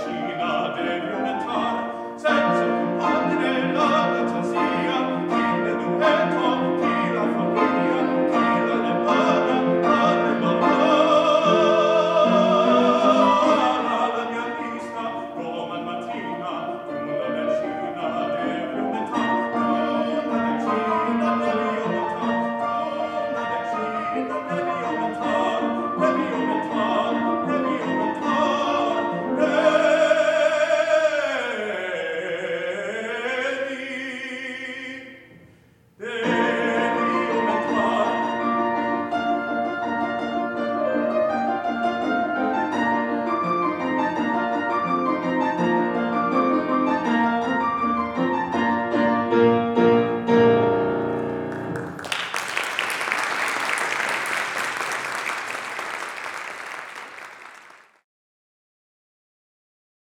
regina